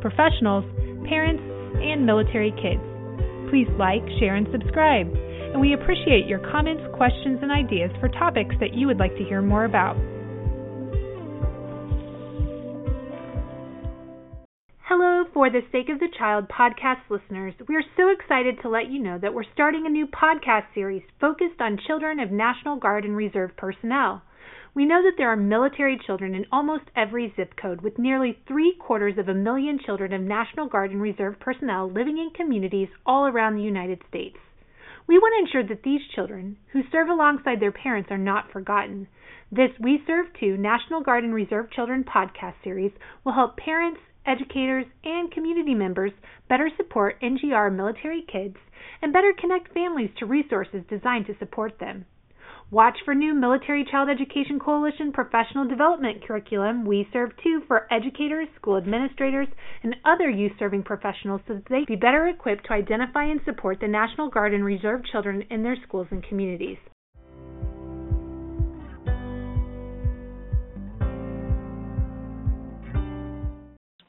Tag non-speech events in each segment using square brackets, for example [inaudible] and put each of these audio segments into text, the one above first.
professionals, parents, and military kids. Please like, share, and subscribe. And we appreciate your comments, questions, and ideas for topics that you would like to hear more about. Hello, For the Sake of the Child podcast listeners. We are so excited to let you know that we're starting a new podcast series focused on children of National Guard and Reserve personnel. We know that there are military children in almost every zip code, with nearly three quarters of a million children of National Guard and Reserve personnel living in communities all around the United States. We want to ensure that these children, who serve alongside their parents, are not forgotten. This We Serve Too National Guard and Reserve Children podcast series will help parents, educators, and community members better support NGR military kids and better connect families to resources designed to support them. Watch for new Military Child Education Coalition professional development curriculum We Serve Too for educators, school administrators, and other youth serving professionals so that they be better equipped to identify and support the National Guard and Reserve children in their schools and communities.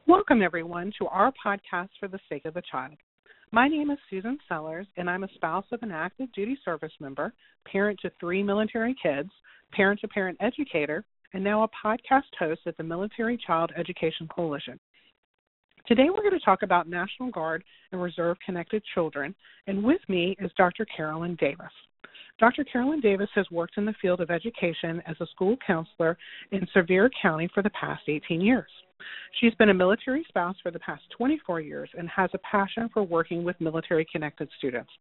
Welcome, everyone, to our podcast for the sake of the child. My name is Susan Sellers, and I'm a spouse of an active duty service member, parent to three military kids, parent to parent educator, and now a podcast host at the Military Child Education Coalition. Today we're going to talk about National Guard and Reserve connected children, and with me is Dr. Carolyn Davis. Dr. Carolyn Davis has worked in the field of education as a school counselor in Sevier County for the past 18 years. She's been a military spouse for the past 24 years and has a passion for working with military connected students.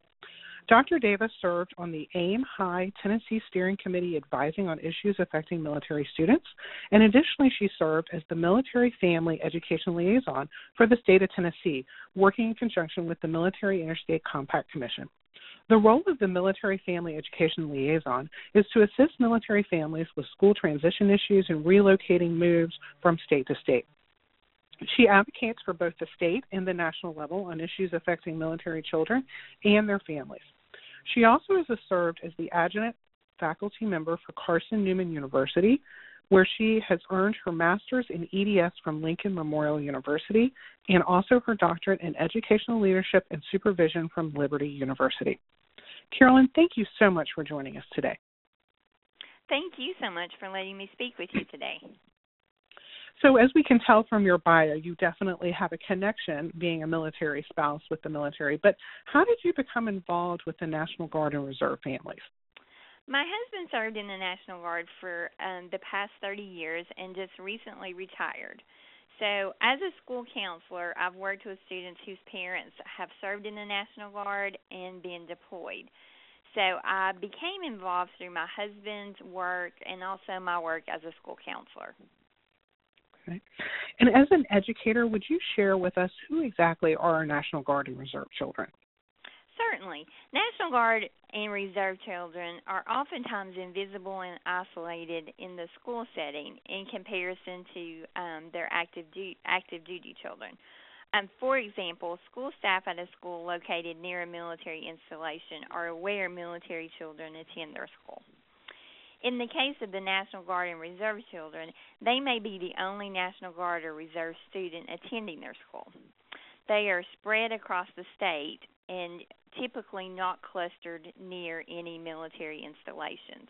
Dr. Davis served on the AIM High Tennessee Steering Committee advising on issues affecting military students, and additionally, she served as the Military Family Education Liaison for the state of Tennessee, working in conjunction with the Military Interstate Compact Commission. The role of the Military Family Education Liaison is to assist military families with school transition issues and relocating moves from state to state. She advocates for both the state and the national level on issues affecting military children and their families. She also has served as the adjunct faculty member for Carson Newman University, where she has earned her master's in EDS from Lincoln Memorial University and also her doctorate in educational leadership and supervision from Liberty University. Carolyn, thank you so much for joining us today. Thank you so much for letting me speak with you today. So, as we can tell from your bio, you definitely have a connection being a military spouse with the military. But how did you become involved with the National Guard and Reserve families? My husband served in the National Guard for um, the past 30 years and just recently retired. So, as a school counselor, I've worked with students whose parents have served in the National Guard and been deployed. So, I became involved through my husband's work and also my work as a school counselor. Okay. And as an educator, would you share with us who exactly are our National Guard and Reserve children? Certainly. National Guard and Reserve children are oftentimes invisible and isolated in the school setting in comparison to um, their active, du- active duty children. Um, for example, school staff at a school located near a military installation are aware military children attend their school. In the case of the National Guard and Reserve children, they may be the only National Guard or Reserve student attending their school. They are spread across the state and typically not clustered near any military installations.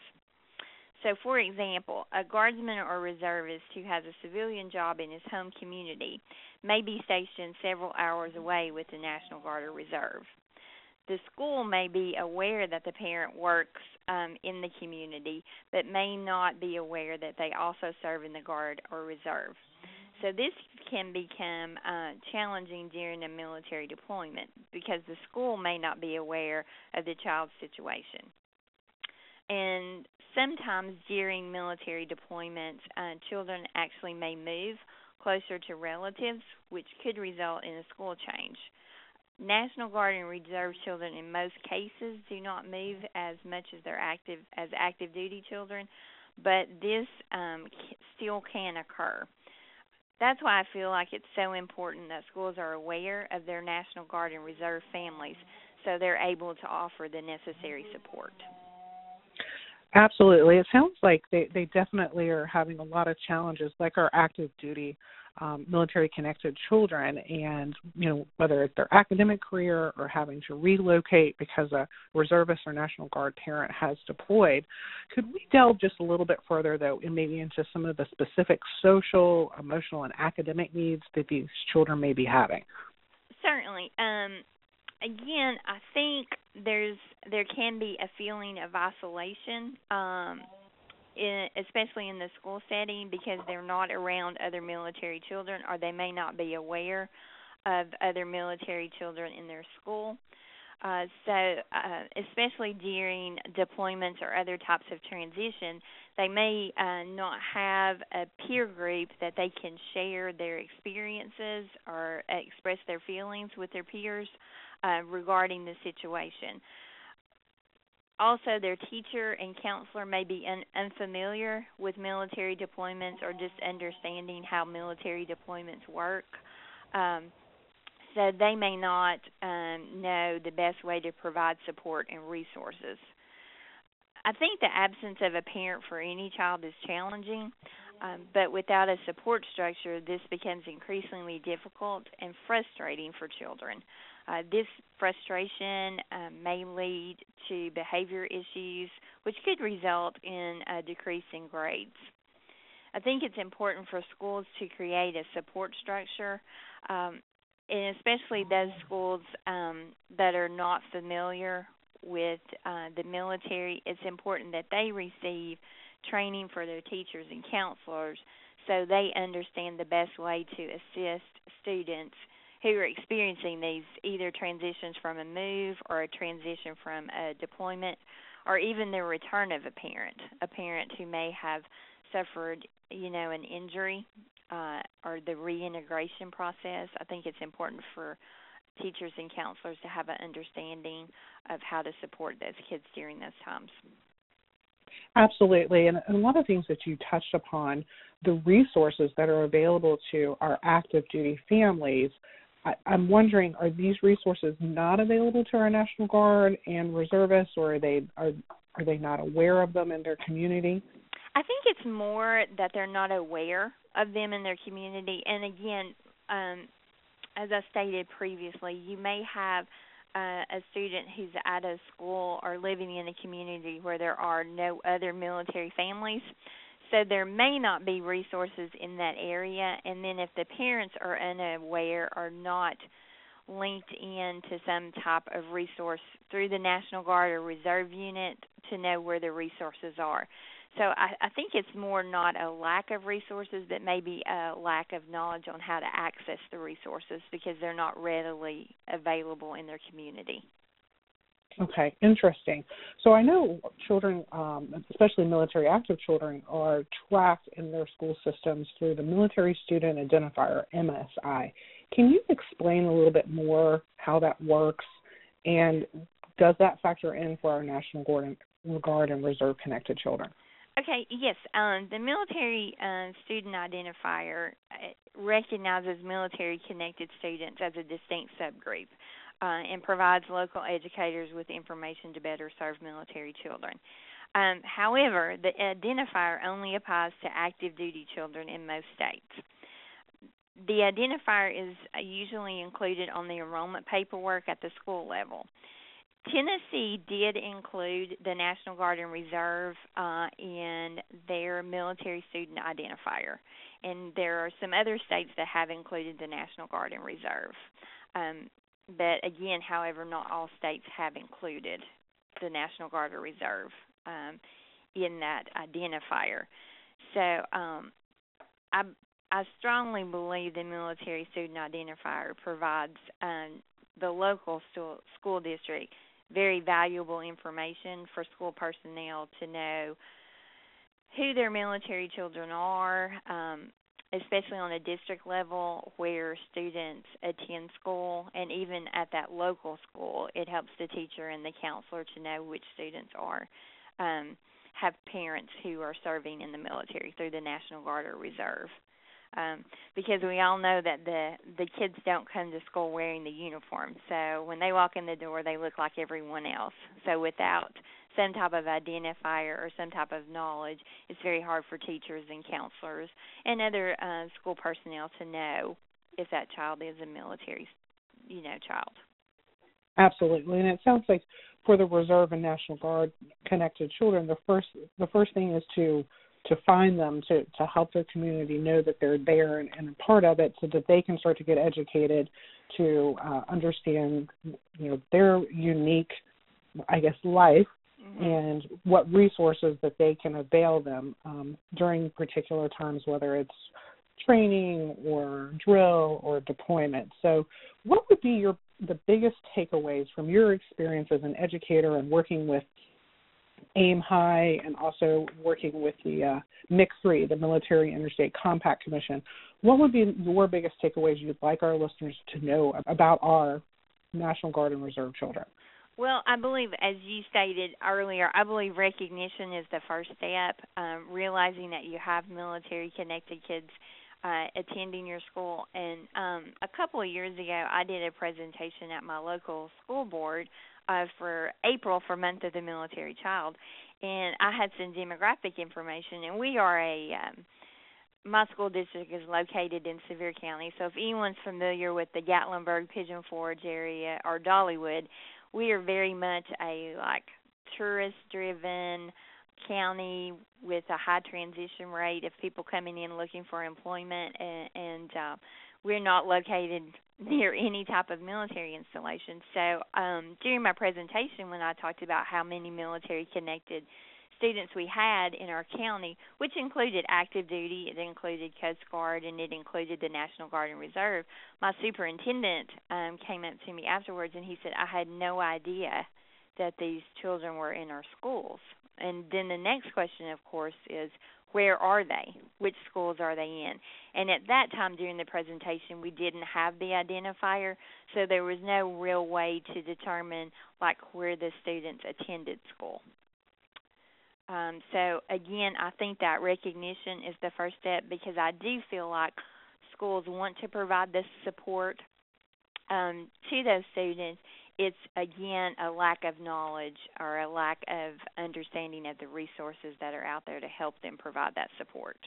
So, for example, a guardsman or reservist who has a civilian job in his home community may be stationed several hours away with the National Guard or Reserve. The school may be aware that the parent works um, in the community, but may not be aware that they also serve in the Guard or Reserve. So this can become uh, challenging during a military deployment because the school may not be aware of the child's situation. And sometimes during military deployments, uh, children actually may move closer to relatives, which could result in a school change. National Guard and Reserve children in most cases do not move as much as their active as active duty children, but this um, still can occur. That's why I feel like it's so important that schools are aware of their National Guard and Reserve families so they're able to offer the necessary support. Absolutely. It sounds like they, they definitely are having a lot of challenges, like our active duty um, military connected children, and you know whether it's their academic career or having to relocate because a reservist or National Guard parent has deployed. Could we delve just a little bit further, though, and maybe into some of the specific social, emotional, and academic needs that these children may be having? Certainly. Um, again, I think there's there can be a feeling of isolation, um, in, especially in the school setting, because they're not around other military children, or they may not be aware of other military children in their school. Uh, so, uh, especially during deployments or other types of transition, they may uh, not have a peer group that they can share their experiences or express their feelings with their peers uh, regarding the situation. Also, their teacher and counselor may be un- unfamiliar with military deployments or just understanding how military deployments work. Um, so they may not um, know the best way to provide support and resources. I think the absence of a parent for any child is challenging, um, but without a support structure, this becomes increasingly difficult and frustrating for children. Uh, this frustration uh, may lead to behavior issues, which could result in a decrease in grades. I think it's important for schools to create a support structure, um, and especially those schools um, that are not familiar with uh, the military. It's important that they receive training for their teachers and counselors so they understand the best way to assist students who are experiencing these either transitions from a move or a transition from a deployment or even the return of a parent, a parent who may have suffered, you know, an injury uh, or the reintegration process. I think it's important for teachers and counselors to have an understanding of how to support those kids during those times. Absolutely. And, and one of the things that you touched upon, the resources that are available to our active duty families I, I'm wondering, are these resources not available to our National Guard and reservists, or are they are are they not aware of them in their community? I think it's more that they're not aware of them in their community. And again, um, as I stated previously, you may have uh, a student who's at a school or living in a community where there are no other military families so there may not be resources in that area and then if the parents are unaware or not linked in to some type of resource through the National Guard or Reserve unit to know where the resources are. So I, I think it's more not a lack of resources, but maybe a lack of knowledge on how to access the resources because they're not readily available in their community. Okay, interesting. So I know children, um, especially military active children, are tracked in their school systems through the Military Student Identifier (MSI). Can you explain a little bit more how that works, and does that factor in for our National Guard and, Reserve connected children? Okay, yes. Um, the Military uh, Student Identifier uh, recognizes military connected students as a distinct subgroup uh, and provides local educators with information to better serve military children. Um, however, the identifier only applies to active duty children in most states. The identifier is usually included on the enrollment paperwork at the school level. Tennessee did include the National Guard and Reserve uh, in their military student identifier, and there are some other states that have included the National Guard and Reserve. Um, but again, however, not all states have included the National Guard or Reserve um, in that identifier. So um, I I strongly believe the military student identifier provides um, the local school, school district very valuable information for school personnel to know who their military children are, um, especially on a district level where students attend school and even at that local school it helps the teacher and the counselor to know which students are um, have parents who are serving in the military through the national guard or reserve um, because we all know that the the kids don't come to school wearing the uniform. So when they walk in the door, they look like everyone else. So without some type of identifier or some type of knowledge, it's very hard for teachers and counselors and other uh, school personnel to know if that child is a military, you know, child. Absolutely, and it sounds like for the reserve and national guard connected children, the first the first thing is to to find them to to help their community know that they're there and, and a part of it so that they can start to get educated to uh, understand you know their unique i guess life mm-hmm. and what resources that they can avail them um, during particular times whether it's training or drill or deployment so what would be your the biggest takeaways from your experience as an educator and working with aim high and also working with the uh, MIC3, the Military Interstate Compact Commission. What would be your biggest takeaways you'd like our listeners to know about our National Guard and Reserve children? Well, I believe, as you stated earlier, I believe recognition is the first step. Um, realizing that you have military connected kids uh, attending your school. And um, a couple of years ago, I did a presentation at my local school board uh, for April for Month of the Military Child, and I had some demographic information. And we are a um, my school district is located in Sevier County, so if anyone's familiar with the Gatlinburg, Pigeon Forge area, or Dollywood, we are very much a like tourist-driven county with a high transition rate of people coming in looking for employment, and, and uh, we're not located [laughs] near any type of military installation. So um, during my presentation, when I talked about how many military connected students we had in our county, which included active duty, it included Coast Guard, and it included the National Guard and Reserve, my superintendent um, came up to me afterwards and he said, I had no idea that these children were in our schools. And then the next question, of course, is where are they? Which schools are they in? And at that time during the presentation, we didn't have the identifier, so there was no real way to determine like where the students attended school. Um, so again, I think that recognition is the first step because I do feel like schools want to provide this support um, to those students it's again a lack of knowledge or a lack of understanding of the resources that are out there to help them provide that support.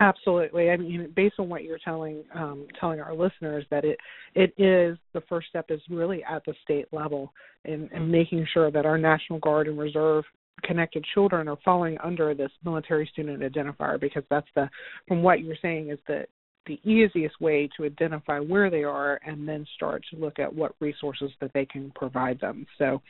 Absolutely. I mean, based on what you're telling um, telling our listeners, that it it is the first step is really at the state level in, in making sure that our National Guard and Reserve connected children are falling under this military student identifier because that's the from what you're saying is that the easiest way to identify where they are and then start to look at what resources that they can provide them. So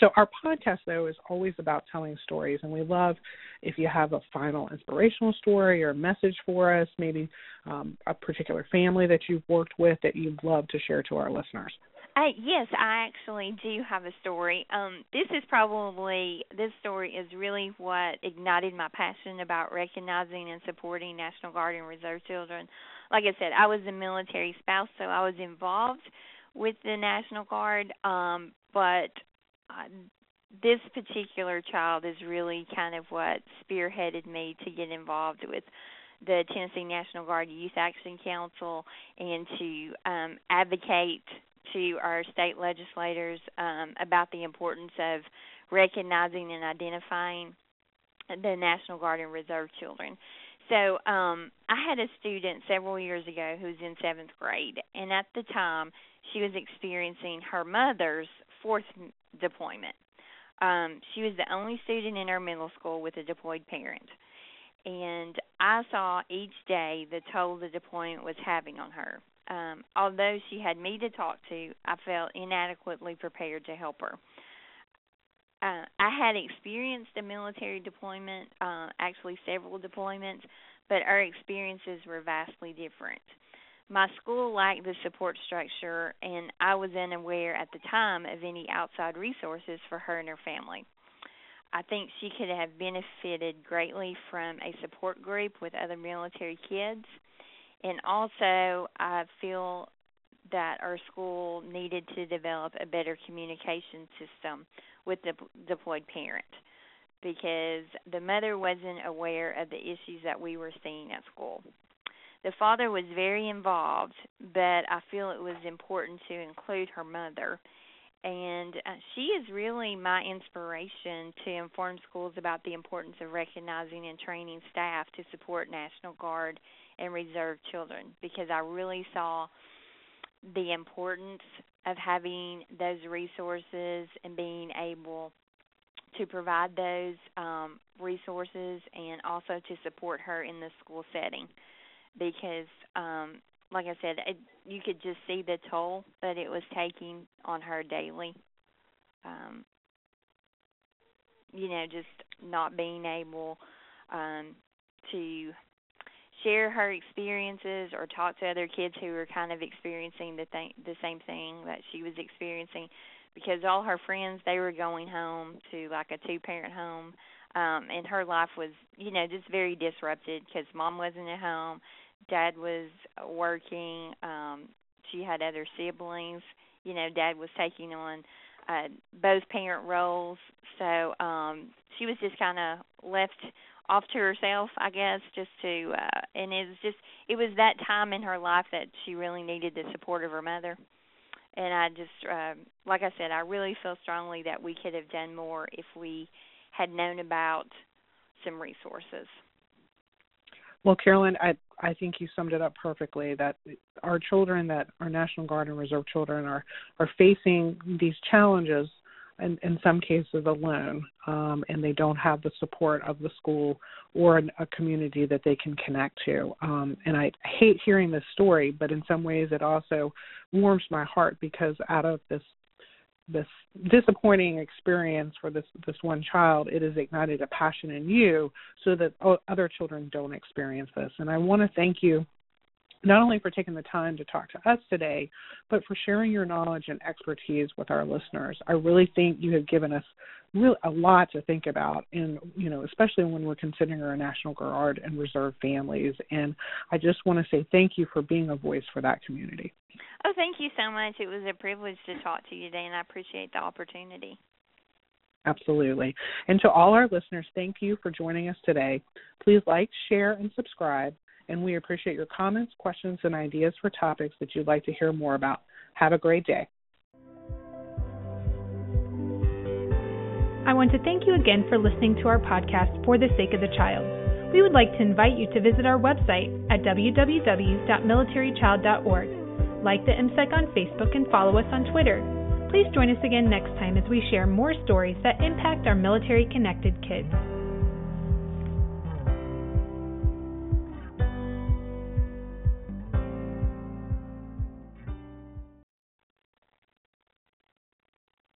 so our podcast though is always about telling stories and we love if you have a final inspirational story or a message for us, maybe um, a particular family that you've worked with that you'd love to share to our listeners. I, yes, I actually do have a story. Um, this is probably this story is really what ignited my passion about recognizing and supporting National Guard and Reserve children. Like I said, I was a military spouse, so I was involved with the National Guard. Um, but uh, this particular child is really kind of what spearheaded me to get involved with the Tennessee National Guard Youth Action Council and to um, advocate to our state legislators um, about the importance of recognizing and identifying the National Guard and Reserve children. So um, I had a student several years ago who was in seventh grade, and at the time she was experiencing her mother's fourth deployment. Um, she was the only student in her middle school with a deployed parent. And I saw each day the toll the deployment was having on her um, although she had me to talk to, I felt inadequately prepared to help her. Uh, I had experienced a military deployment, uh, actually several deployments, but our experiences were vastly different. My school lacked the support structure, and I was unaware at the time of any outside resources for her and her family. I think she could have benefited greatly from a support group with other military kids. And also, I feel that our school needed to develop a better communication system with the deployed parent because the mother wasn't aware of the issues that we were seeing at school. The father was very involved, but I feel it was important to include her mother. And uh, she is really my inspiration to inform schools about the importance of recognizing and training staff to support National Guard and Reserve children because I really saw the importance of having those resources and being able to provide those um, resources and also to support her in the school setting because um like I said, it, you could just see the toll that it was taking on her daily. Um you know, just not being able um to share her experiences or talk to other kids who were kind of experiencing the thing the same thing that she was experiencing because all her friends they were going home to like a two parent home um and her life was you know just very disrupted because mom wasn't at home dad was working um she had other siblings you know dad was taking on uh both parent roles. So um she was just kind of left off to herself i guess just to uh and it was just it was that time in her life that she really needed the support of her mother and i just um like i said i really feel strongly that we could have done more if we had known about some resources well, Carolyn, I I think you summed it up perfectly. That our children, that our National Guard and Reserve children, are are facing these challenges, in, in some cases alone, um, and they don't have the support of the school or an, a community that they can connect to. Um, and I hate hearing this story, but in some ways, it also warms my heart because out of this this disappointing experience for this this one child it has ignited a passion in you so that other children don't experience this and i want to thank you not only for taking the time to talk to us today but for sharing your knowledge and expertise with our listeners i really think you have given us really a lot to think about and you know especially when we're considering our national guard and reserve families and i just want to say thank you for being a voice for that community Oh, thank you so much. It was a privilege to talk to you today, and I appreciate the opportunity. Absolutely. And to all our listeners, thank you for joining us today. Please like, share, and subscribe. And we appreciate your comments, questions, and ideas for topics that you'd like to hear more about. Have a great day. I want to thank you again for listening to our podcast, For the Sake of the Child. We would like to invite you to visit our website at www.militarychild.org like the MCEC on Facebook, and follow us on Twitter. Please join us again next time as we share more stories that impact our military connected kids.